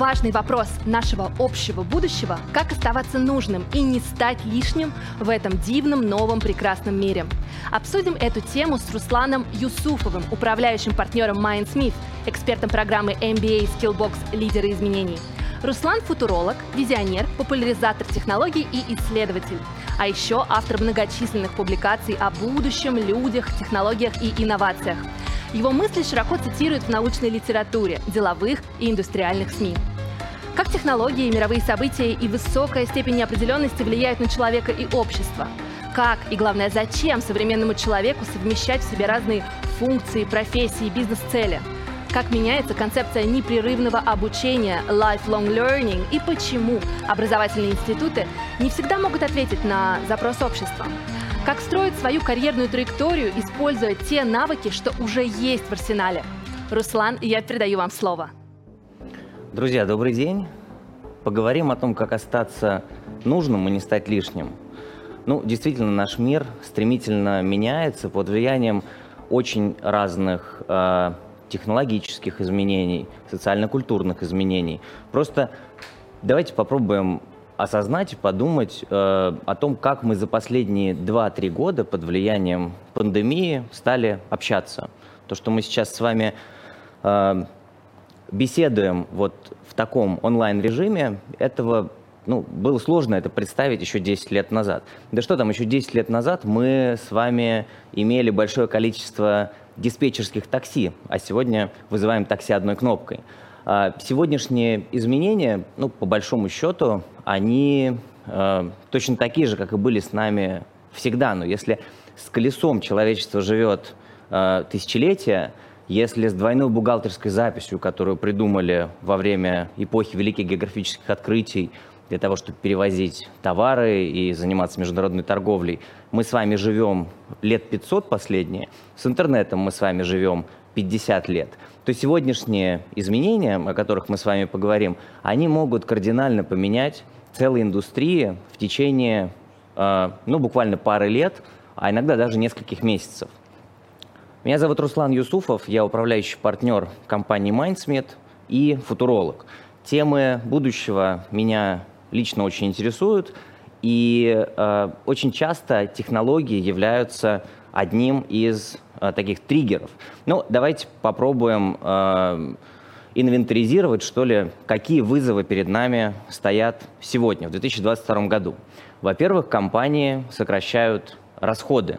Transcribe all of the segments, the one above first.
важный вопрос нашего общего будущего – как оставаться нужным и не стать лишним в этом дивном, новом, прекрасном мире. Обсудим эту тему с Русланом Юсуфовым, управляющим партнером Mindsmith, экспертом программы MBA Skillbox «Лидеры изменений». Руслан – футуролог, визионер, популяризатор технологий и исследователь. А еще автор многочисленных публикаций о будущем, людях, технологиях и инновациях. Его мысли широко цитируют в научной литературе, деловых и индустриальных СМИ. Как технологии, мировые события и высокая степень неопределенности влияют на человека и общество? Как и, главное, зачем современному человеку совмещать в себе разные функции, профессии, бизнес-цели? Как меняется концепция непрерывного обучения, lifelong learning, и почему образовательные институты не всегда могут ответить на запрос общества? Как строить свою карьерную траекторию, используя те навыки, что уже есть в арсенале? Руслан, я передаю вам слово. Друзья, добрый день. Поговорим о том, как остаться нужным и не стать лишним. Ну, действительно, наш мир стремительно меняется под влиянием очень разных э, технологических изменений, социально-культурных изменений. Просто давайте попробуем осознать и подумать э, о том, как мы за последние 2-3 года под влиянием пандемии стали общаться. То, что мы сейчас с вами э, беседуем вот в таком онлайн-режиме, этого ну, было сложно это представить еще 10 лет назад. Да что там, еще 10 лет назад мы с вами имели большое количество диспетчерских такси, а сегодня вызываем такси одной кнопкой. А сегодняшние изменения, ну, по большому счету, они э, точно такие же, как и были с нами всегда. Но если с колесом человечество живет э, тысячелетия, если с двойной бухгалтерской записью, которую придумали во время эпохи великих географических открытий, для того, чтобы перевозить товары и заниматься международной торговлей. Мы с вами живем лет 500 последние, с интернетом мы с вами живем 50 лет. То сегодняшние изменения, о которых мы с вами поговорим, они могут кардинально поменять целые индустрии в течение, э, ну, буквально пары лет, а иногда даже нескольких месяцев. Меня зовут Руслан Юсуфов, я управляющий партнер компании Mindsmith и футуролог. Темы будущего меня лично очень интересуют. И э, очень часто технологии являются одним из э, таких триггеров. Ну, давайте попробуем э, инвентаризировать, что ли, какие вызовы перед нами стоят сегодня, в 2022 году. Во-первых, компании сокращают расходы.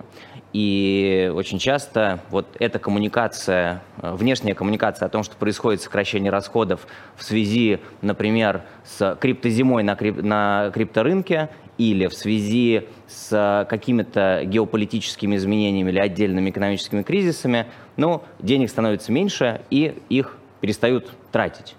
И очень часто вот эта коммуникация, э, внешняя коммуникация о том, что происходит сокращение расходов в связи, например, с криптозимой на, крип, на крипторынке или в связи с какими-то геополитическими изменениями или отдельными экономическими кризисами, ну, денег становится меньше и их перестают тратить.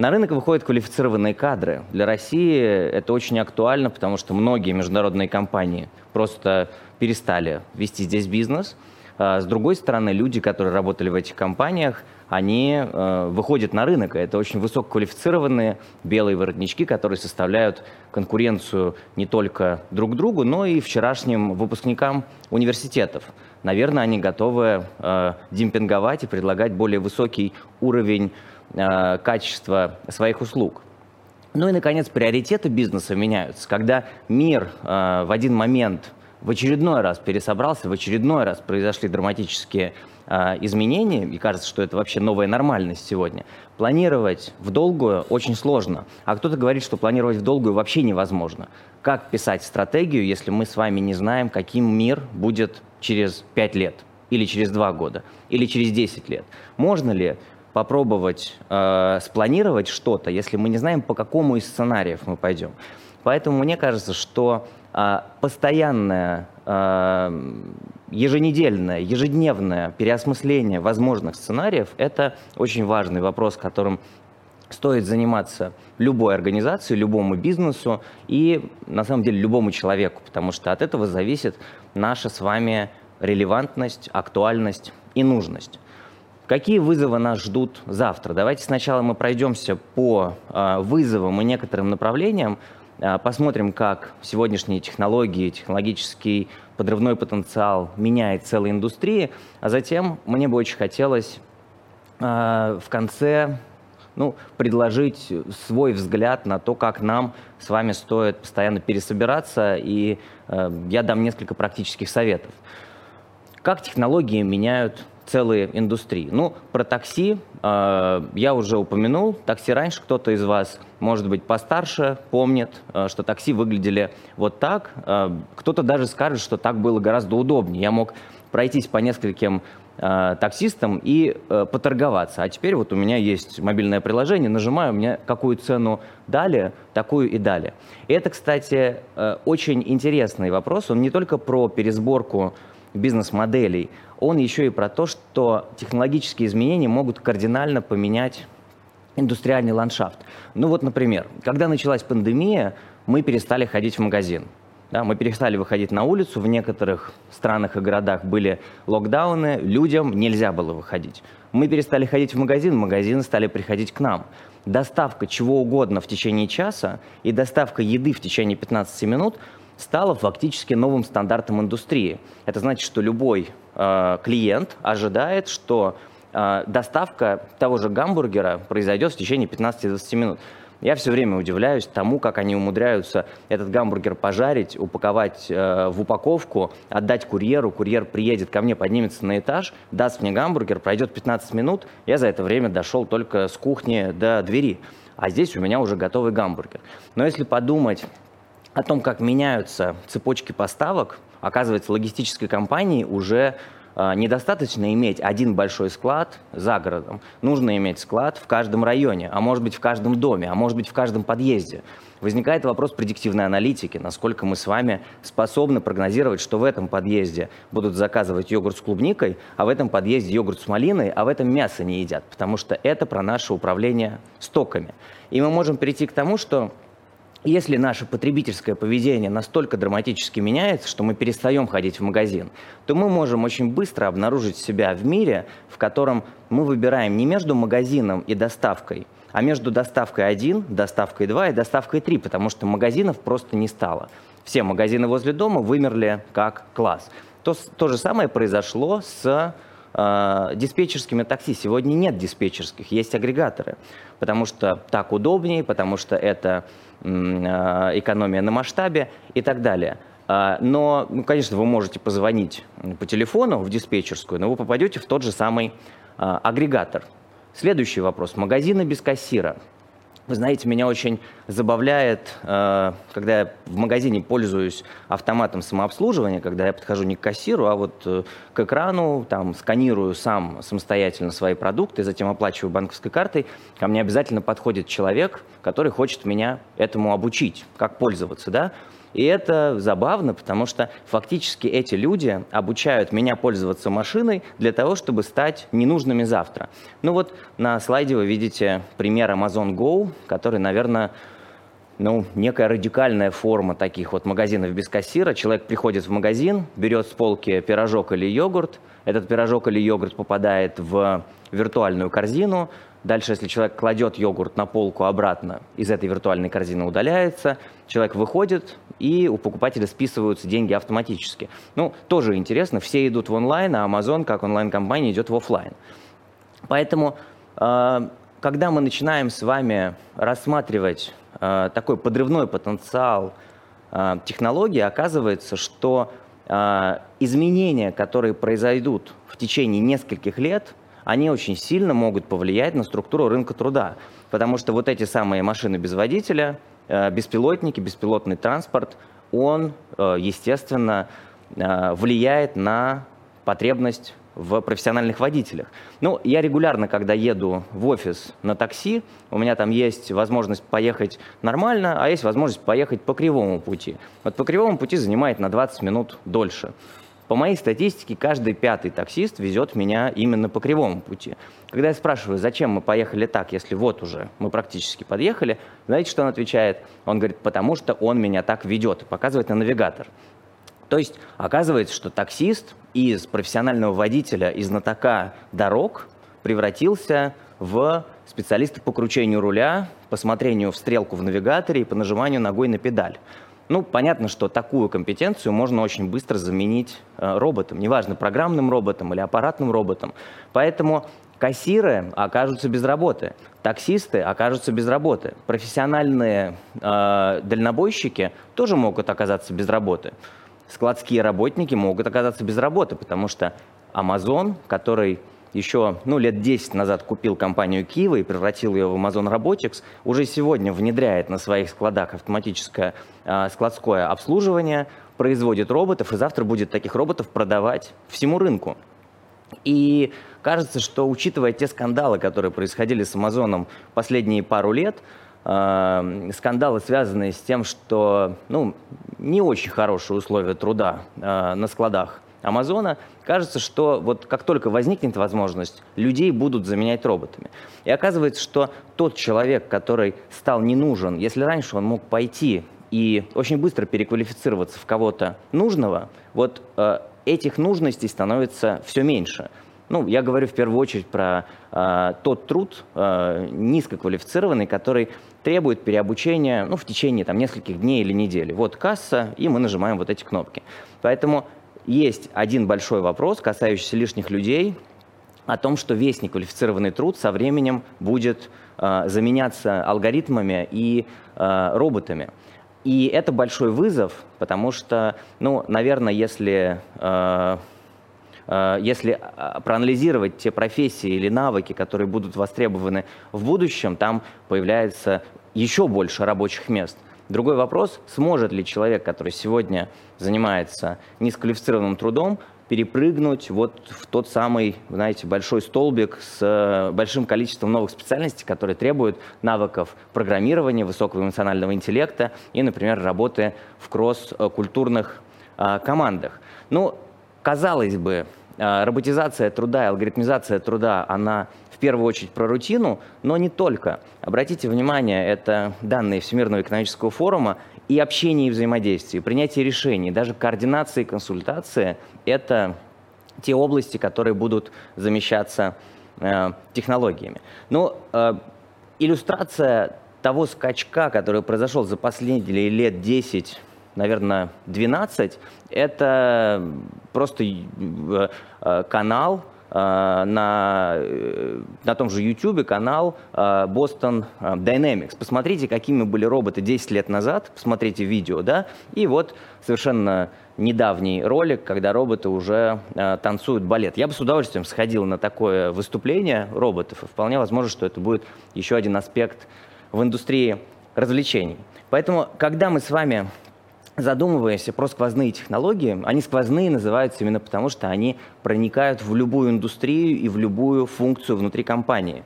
На рынок выходят квалифицированные кадры. Для России это очень актуально, потому что многие международные компании просто перестали вести здесь бизнес. А, с другой стороны, люди, которые работали в этих компаниях, они э, выходят на рынок. Это очень высококвалифицированные белые воротнички, которые составляют конкуренцию не только друг другу, но и вчерашним выпускникам университетов. Наверное, они готовы э, демпинговать и предлагать более высокий уровень э, качества своих услуг. Ну и, наконец, приоритеты бизнеса меняются. Когда мир э, в один момент в очередной раз пересобрался, в очередной раз произошли драматические э, изменения, и кажется, что это вообще новая нормальность сегодня. Планировать в долгую очень сложно, а кто-то говорит, что планировать в долгую вообще невозможно. Как писать стратегию, если мы с вами не знаем, каким мир будет через 5 лет, или через 2 года, или через 10 лет? Можно ли попробовать э, спланировать что-то, если мы не знаем, по какому из сценариев мы пойдем? Поэтому мне кажется, что а, постоянное, а, еженедельное, ежедневное переосмысление возможных сценариев – это очень важный вопрос, которым стоит заниматься любой организации, любому бизнесу и, на самом деле, любому человеку, потому что от этого зависит наша с вами релевантность, актуальность и нужность. Какие вызовы нас ждут завтра? Давайте сначала мы пройдемся по вызовам и некоторым направлениям, посмотрим, как сегодняшние технологии, технологический подрывной потенциал меняет целые индустрии, а затем мне бы очень хотелось в конце ну, предложить свой взгляд на то, как нам с вами стоит постоянно пересобираться, и э, я дам несколько практических советов. Как технологии меняют целые индустрии? Ну, про такси э, я уже упомянул. Такси раньше кто-то из вас, может быть, постарше, помнит, э, что такси выглядели вот так. Э, кто-то даже скажет, что так было гораздо удобнее. Я мог пройтись по нескольким э, таксистам и э, поторговаться. А теперь вот у меня есть мобильное приложение, нажимаю, мне какую цену дали, такую и дали. И это, кстати, э, очень интересный вопрос. Он не только про пересборку бизнес-моделей, он еще и про то, что технологические изменения могут кардинально поменять индустриальный ландшафт. Ну вот, например, когда началась пандемия, мы перестали ходить в магазин. Да, мы перестали выходить на улицу, в некоторых странах и городах были локдауны, людям нельзя было выходить. Мы перестали ходить в магазин, магазины стали приходить к нам. Доставка чего угодно в течение часа и доставка еды в течение 15 минут стала фактически новым стандартом индустрии. Это значит, что любой э, клиент ожидает, что э, доставка того же гамбургера произойдет в течение 15-20 минут. Я все время удивляюсь тому, как они умудряются этот гамбургер пожарить, упаковать э, в упаковку, отдать курьеру. Курьер приедет ко мне, поднимется на этаж, даст мне гамбургер, пройдет 15 минут. Я за это время дошел только с кухни до двери. А здесь у меня уже готовый гамбургер. Но если подумать о том, как меняются цепочки поставок, оказывается, логистической компании уже а, недостаточно иметь один большой склад за городом. Нужно иметь склад в каждом районе, а может быть в каждом доме, а может быть в каждом подъезде. Возникает вопрос предиктивной аналитики, насколько мы с вами способны прогнозировать, что в этом подъезде будут заказывать йогурт с клубникой, а в этом подъезде йогурт с малиной, а в этом мясо не едят, потому что это про наше управление стоками. И мы можем перейти к тому, что если наше потребительское поведение настолько драматически меняется, что мы перестаем ходить в магазин, то мы можем очень быстро обнаружить себя в мире, в котором мы выбираем не между магазином и доставкой, а между доставкой 1, доставкой 2 и доставкой 3, потому что магазинов просто не стало. Все магазины возле дома вымерли как класс. То, то же самое произошло с э, диспетчерскими такси. Сегодня нет диспетчерских, есть агрегаторы, потому что так удобнее, потому что это а, экономия на масштабе и так далее. А, но, ну, конечно, вы можете позвонить по телефону в диспетчерскую, но вы попадете в тот же самый а, агрегатор. Следующий вопрос. Магазины без кассира. Вы знаете, меня очень забавляет, э, когда я в магазине пользуюсь автоматом самообслуживания, когда я подхожу не к кассиру, а вот э, к экрану, там, сканирую сам самостоятельно свои продукты, затем оплачиваю банковской картой, ко мне обязательно подходит человек, который хочет меня этому обучить, как пользоваться, да, и это забавно, потому что фактически эти люди обучают меня пользоваться машиной для того, чтобы стать ненужными завтра. Ну вот на слайде вы видите пример Amazon Go, который, наверное, ну, некая радикальная форма таких вот магазинов без кассира. Человек приходит в магазин, берет с полки пирожок или йогурт, этот пирожок или йогурт попадает в виртуальную корзину, Дальше, если человек кладет йогурт на полку обратно, из этой виртуальной корзины удаляется, человек выходит, и у покупателя списываются деньги автоматически. Ну, тоже интересно, все идут в онлайн, а Amazon, как онлайн-компания, идет в офлайн. Поэтому, э, когда мы начинаем с вами рассматривать э, такой подрывной потенциал э, технологии, оказывается, что изменения, которые произойдут в течение нескольких лет – они очень сильно могут повлиять на структуру рынка труда. Потому что вот эти самые машины без водителя, беспилотники, беспилотный транспорт, он, э, естественно, э, влияет на потребность в профессиональных водителях. Ну, я регулярно, когда еду в офис на такси, у меня там есть возможность поехать нормально, а есть возможность поехать по кривому пути. Вот по кривому пути занимает на 20 минут дольше. По моей статистике, каждый пятый таксист везет меня именно по кривому пути. Когда я спрашиваю, зачем мы поехали так, если вот уже мы практически подъехали, знаете, что он отвечает? Он говорит, потому что он меня так ведет показывает на навигатор. То есть оказывается, что таксист из профессионального водителя, из знатока дорог превратился в специалиста по кручению руля, по смотрению в стрелку в навигаторе и по нажиманию ногой на педаль. Ну, понятно, что такую компетенцию можно очень быстро заменить э, роботом, неважно, программным роботом или аппаратным роботом. Поэтому кассиры окажутся без работы, таксисты окажутся без работы, профессиональные э, дальнобойщики тоже могут оказаться без работы, складские работники могут оказаться без работы, потому что Amazon, который еще ну, лет 10 назад купил компанию Киева и превратил ее в Amazon Robotics, уже сегодня внедряет на своих складах автоматическое э, складское обслуживание, производит роботов, и завтра будет таких роботов продавать всему рынку. И кажется, что учитывая те скандалы, которые происходили с Амазоном последние пару лет, э, скандалы, связанные с тем, что ну, не очень хорошие условия труда э, на складах Амазона, кажется, что вот как только возникнет возможность, людей будут заменять роботами. И оказывается, что тот человек, который стал не нужен, если раньше он мог пойти и очень быстро переквалифицироваться в кого-то нужного, вот э, этих нужностей становится все меньше. Ну, я говорю в первую очередь про э, тот труд э, низкоквалифицированный, который требует переобучения ну, в течение там, нескольких дней или недели. Вот касса, и мы нажимаем вот эти кнопки. Поэтому есть один большой вопрос, касающийся лишних людей, о том, что весь неквалифицированный труд со временем будет э, заменяться алгоритмами и э, роботами. И это большой вызов, потому что, ну, наверное, если, э, э, если а, проанализировать те профессии или навыки, которые будут востребованы в будущем, там появляется еще больше рабочих мест – Другой вопрос, сможет ли человек, который сегодня занимается низкоквалифицированным трудом, перепрыгнуть вот в тот самый, знаете, большой столбик с э, большим количеством новых специальностей, которые требуют навыков программирования, высокого эмоционального интеллекта и, например, работы в кросс-культурных э, командах. Ну, казалось бы, э, роботизация труда и алгоритмизация труда, она первую очередь про рутину, но не только. Обратите внимание, это данные Всемирного экономического форума и общение и взаимодействие, принятие решений, даже координация и консультация – это те области, которые будут замещаться э, технологиями. Но ну, э, иллюстрация того скачка, который произошел за последние лет 10 наверное, 12, это просто э, э, канал, на, э, на том же YouTube канал э, Boston Dynamics. Посмотрите, какими были роботы 10 лет назад, посмотрите видео, да, и вот совершенно недавний ролик, когда роботы уже танцуют балет. Я бы с удовольствием сходил на такое выступление роботов, и вполне возможно, что это будет еще один аспект в индустрии развлечений. Поэтому, когда мы с вами задумываясь про сквозные технологии, они сквозные называются именно потому, что они проникают в любую индустрию и в любую функцию внутри компании.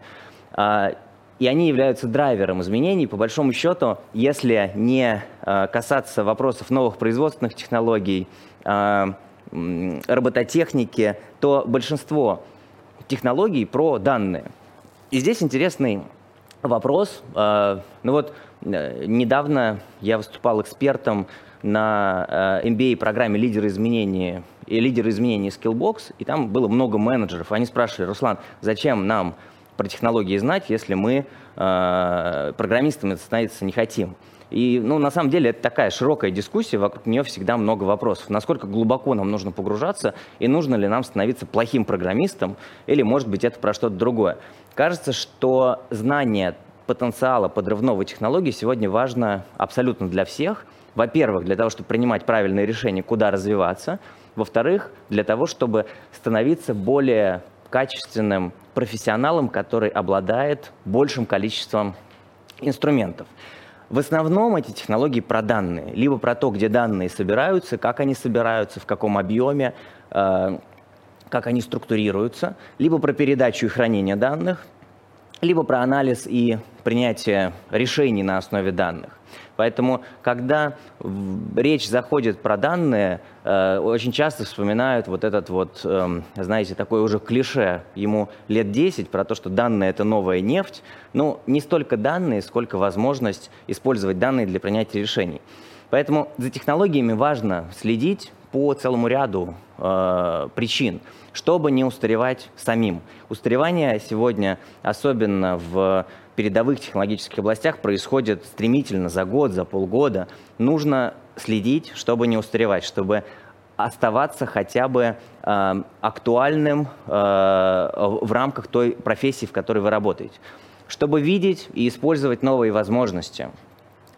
А, и они являются драйвером изменений. По большому счету, если не а, касаться вопросов новых производственных технологий, а, робототехники, то большинство технологий про данные. И здесь интересный вопрос. Ну вот э, недавно я выступал экспертом на MBA-программе э, «Лидеры изменений» и «Лидеры изменений Skillbox», и там было много менеджеров. Они спрашивали, Руслан, зачем нам про технологии знать, если мы э, программистами становиться не хотим? И, ну, на самом деле, это такая широкая дискуссия, вокруг нее всегда много вопросов. Насколько глубоко нам нужно погружаться, и нужно ли нам становиться плохим программистом, или, может быть, это про что-то другое. Кажется, что знание потенциала подрывного технологии сегодня важно абсолютно для всех – во-первых, для того, чтобы принимать правильные решения, куда развиваться. Во-вторых, для того, чтобы становиться более качественным профессионалом, который обладает большим количеством инструментов. В основном эти технологии про данные, либо про то, где данные собираются, как они собираются, в каком объеме, э, как они структурируются, либо про передачу и хранение данных, либо про анализ и принятие решений на основе данных. Поэтому, когда речь заходит про данные, э, очень часто вспоминают вот этот вот, эм, знаете, такое уже клише, ему лет 10, про то, что данные – это новая нефть. Ну, не столько данные, сколько возможность использовать данные для принятия решений. Поэтому за технологиями важно следить, по целому ряду э, причин, чтобы не устаревать самим. Устаревание сегодня, особенно в передовых технологических областях, происходит стремительно за год, за полгода. Нужно следить, чтобы не устаревать, чтобы оставаться хотя бы э, актуальным э, в рамках той профессии, в которой вы работаете. Чтобы видеть и использовать новые возможности,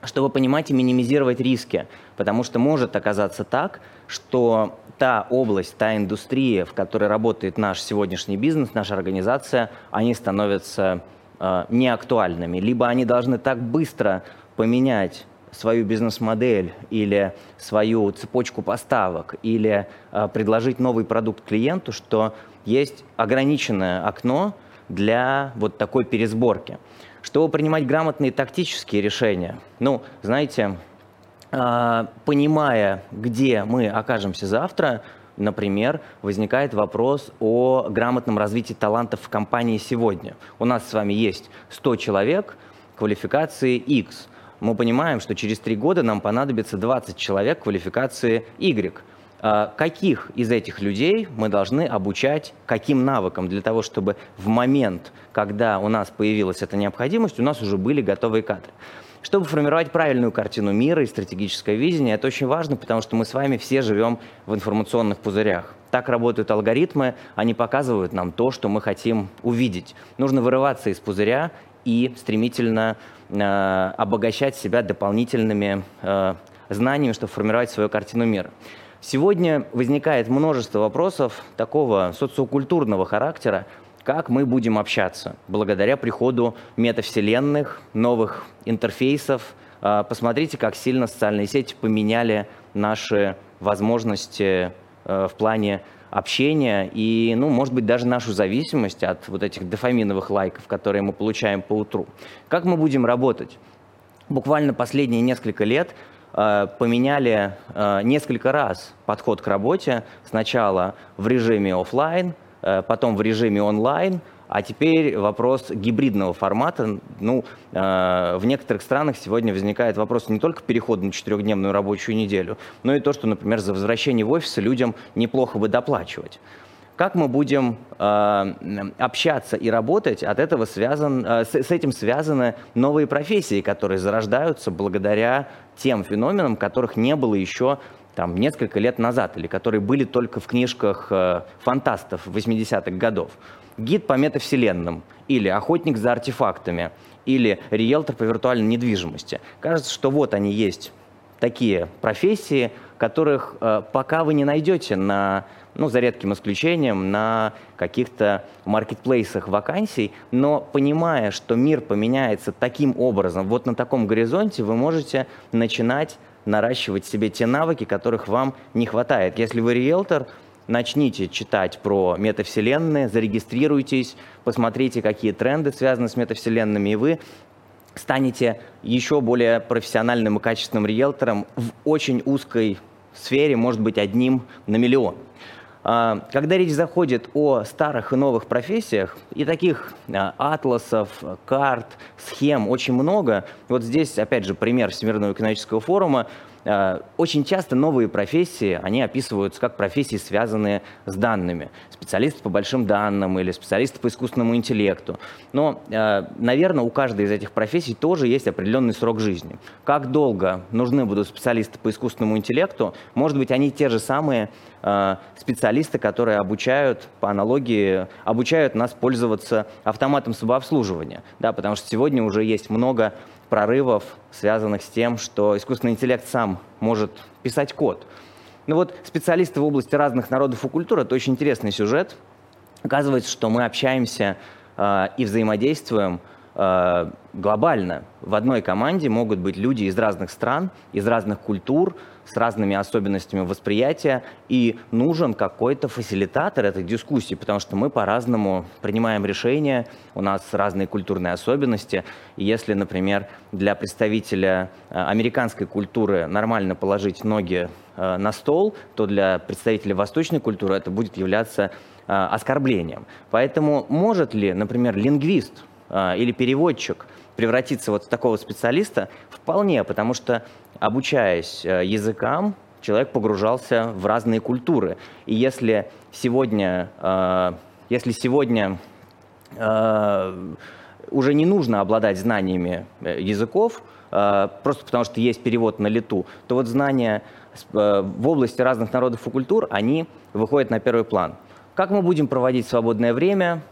чтобы понимать и минимизировать риски, потому что может оказаться так, что та область, та индустрия, в которой работает наш сегодняшний бизнес, наша организация, они становятся неактуальными, либо они должны так быстро поменять свою бизнес-модель или свою цепочку поставок или э, предложить новый продукт клиенту, что есть ограниченное окно для вот такой пересборки. Чтобы принимать грамотные тактические решения, ну, знаете, э, понимая, где мы окажемся завтра, например, возникает вопрос о грамотном развитии талантов в компании сегодня. У нас с вами есть 100 человек квалификации X – мы понимаем, что через три года нам понадобится 20 человек квалификации Y. А каких из этих людей мы должны обучать каким навыкам для того, чтобы в момент, когда у нас появилась эта необходимость, у нас уже были готовые кадры. Чтобы формировать правильную картину мира и стратегическое видение, это очень важно, потому что мы с вами все живем в информационных пузырях. Так работают алгоритмы, они показывают нам то, что мы хотим увидеть. Нужно вырываться из пузыря и стремительно э, обогащать себя дополнительными э, знаниями, чтобы формировать свою картину мира. Сегодня возникает множество вопросов такого социокультурного характера, как мы будем общаться благодаря приходу метавселенных, новых интерфейсов. Э, посмотрите, как сильно социальные сети поменяли наши возможности э, в плане общения и, ну, может быть, даже нашу зависимость от вот этих дофаминовых лайков, которые мы получаем по утру. Как мы будем работать? Буквально последние несколько лет э, поменяли э, несколько раз подход к работе. Сначала в режиме офлайн, потом в режиме онлайн – а теперь вопрос гибридного формата. Ну, э, в некоторых странах сегодня возникает вопрос не только перехода на четырехдневную рабочую неделю, но и то, что, например, за возвращение в офис людям неплохо бы доплачивать. Как мы будем э, общаться и работать, от этого связан, э, с, с этим связаны новые профессии, которые зарождаются благодаря тем феноменам, которых не было еще там, несколько лет назад, или которые были только в книжках э, фантастов 80-х годов гид по метавселенным, или охотник за артефактами, или риэлтор по виртуальной недвижимости. Кажется, что вот они есть такие профессии, которых э, пока вы не найдете на, ну, за редким исключением, на каких-то маркетплейсах вакансий, но понимая, что мир поменяется таким образом, вот на таком горизонте вы можете начинать наращивать себе те навыки, которых вам не хватает. Если вы риэлтор, начните читать про метавселенные, зарегистрируйтесь, посмотрите, какие тренды связаны с метавселенными, и вы станете еще более профессиональным и качественным риэлтором в очень узкой сфере, может быть, одним на миллион. А, когда речь заходит о старых и новых профессиях, и таких а, атласов, карт, схем очень много, вот здесь, опять же, пример Всемирного экономического форума, очень часто новые профессии, они описываются как профессии, связанные с данными. Специалисты по большим данным или специалисты по искусственному интеллекту. Но, э, наверное, у каждой из этих профессий тоже есть определенный срок жизни. Как долго нужны будут специалисты по искусственному интеллекту? Может быть, они те же самые э, специалисты, которые обучают, по аналогии, обучают нас пользоваться автоматом самообслуживания. Да, потому что сегодня уже есть много прорывов, связанных с тем, что искусственный интеллект сам может писать код. Ну вот специалисты в области разных народов и культур – это очень интересный сюжет. Оказывается, что мы общаемся э, и взаимодействуем глобально. В одной команде могут быть люди из разных стран, из разных культур, с разными особенностями восприятия, и нужен какой-то фасилитатор этой дискуссии, потому что мы по-разному принимаем решения, у нас разные культурные особенности. И если, например, для представителя э, американской культуры нормально положить ноги э, на стол, то для представителя восточной культуры это будет являться э, оскорблением. Поэтому может ли, например, лингвист или переводчик превратиться вот в такого специалиста? Вполне, потому что обучаясь э, языкам, человек погружался в разные культуры. И если сегодня, э, если сегодня э, уже не нужно обладать знаниями э, языков, просто потому что есть перевод на лету, то вот знания э, в области разных народов и культур, они выходят на первый план. Как мы будем проводить свободное время,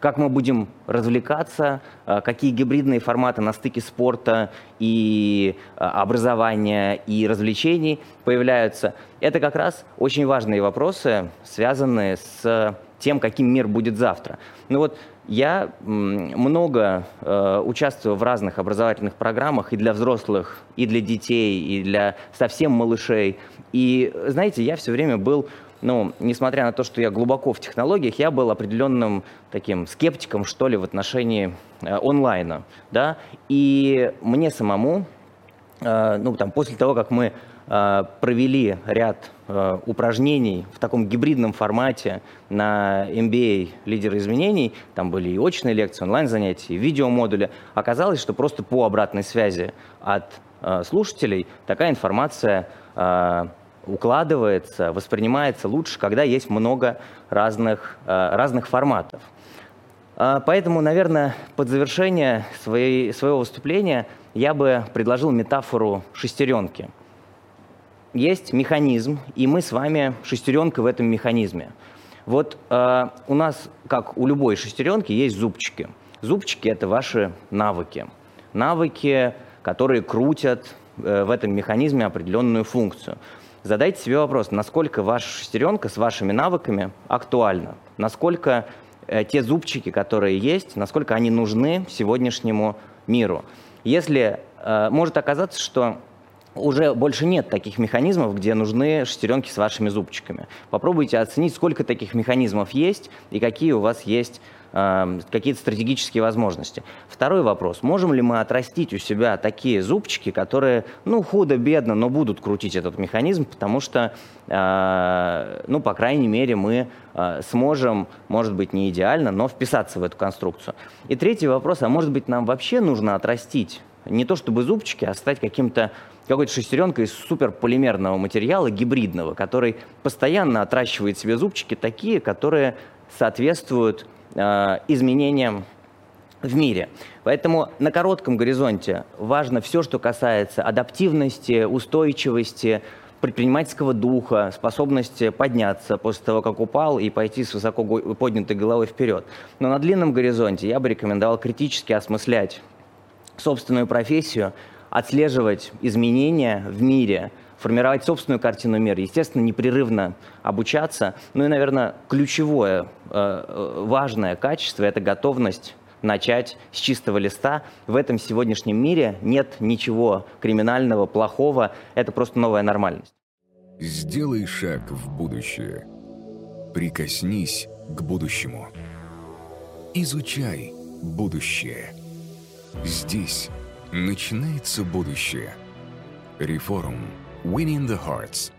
как мы будем развлекаться, э, какие гибридные форматы на стыке спорта и э, образования и развлечений появляются. Это как раз очень важные вопросы, связанные с тем, каким мир будет завтра. Ну вот я много э, участвую в разных образовательных программах и для взрослых, и для детей, и для совсем малышей. И знаете, я все время был ну, несмотря на то, что я глубоко в технологиях, я был определенным таким скептиком, что ли, в отношении э, онлайна, да, и мне самому, э, ну, там, после того, как мы э, провели ряд э, упражнений в таком гибридном формате на MBA «Лидеры изменений», там были и очные лекции, онлайн-занятия, видеомодули, оказалось, что просто по обратной связи от э, слушателей такая информация э, укладывается, воспринимается лучше, когда есть много разных, э, разных форматов. А, поэтому, наверное, под завершение своей, своего выступления я бы предложил метафору шестеренки. Есть механизм, и мы с вами шестеренка в этом механизме. Вот э, у нас, как у любой шестеренки, есть зубчики. Зубчики – это ваши навыки. Навыки, которые крутят э, в этом механизме определенную функцию. Задайте себе вопрос, насколько ваша шестеренка с вашими навыками актуальна, насколько э, те зубчики, которые есть, насколько они нужны сегодняшнему миру. Если э, может оказаться, что уже больше нет таких механизмов, где нужны шестеренки с вашими зубчиками. Попробуйте оценить, сколько таких механизмов есть и какие у вас есть Эм, какие-то стратегические возможности. Второй вопрос. Можем ли мы отрастить у себя такие зубчики, которые, ну, худо-бедно, но будут крутить этот механизм, потому что, э, ну, по крайней мере, мы э, сможем, может быть, не идеально, но вписаться в эту конструкцию. И третий вопрос. А может быть, нам вообще нужно отрастить не то чтобы зубчики, а стать каким-то какой-то шестеренкой из суперполимерного материала, гибридного, который постоянно отращивает себе зубчики такие, которые соответствуют Э, изменениям в мире. Поэтому на коротком горизонте важно все, что касается адаптивности, устойчивости, предпринимательского духа, способности подняться после того, как упал, и пойти с высоко поднятой головой вперед. Но на длинном горизонте я бы рекомендовал критически осмыслять собственную профессию, отслеживать изменения в мире – формировать собственную картину мира, естественно, непрерывно обучаться. Ну и, наверное, ключевое, э, э, важное качество – это готовность начать с чистого листа. В этом сегодняшнем мире нет ничего криминального, плохого. Это просто новая нормальность. Сделай шаг в будущее. Прикоснись к будущему. Изучай будущее. Здесь начинается будущее. Реформ – Winning the Hearts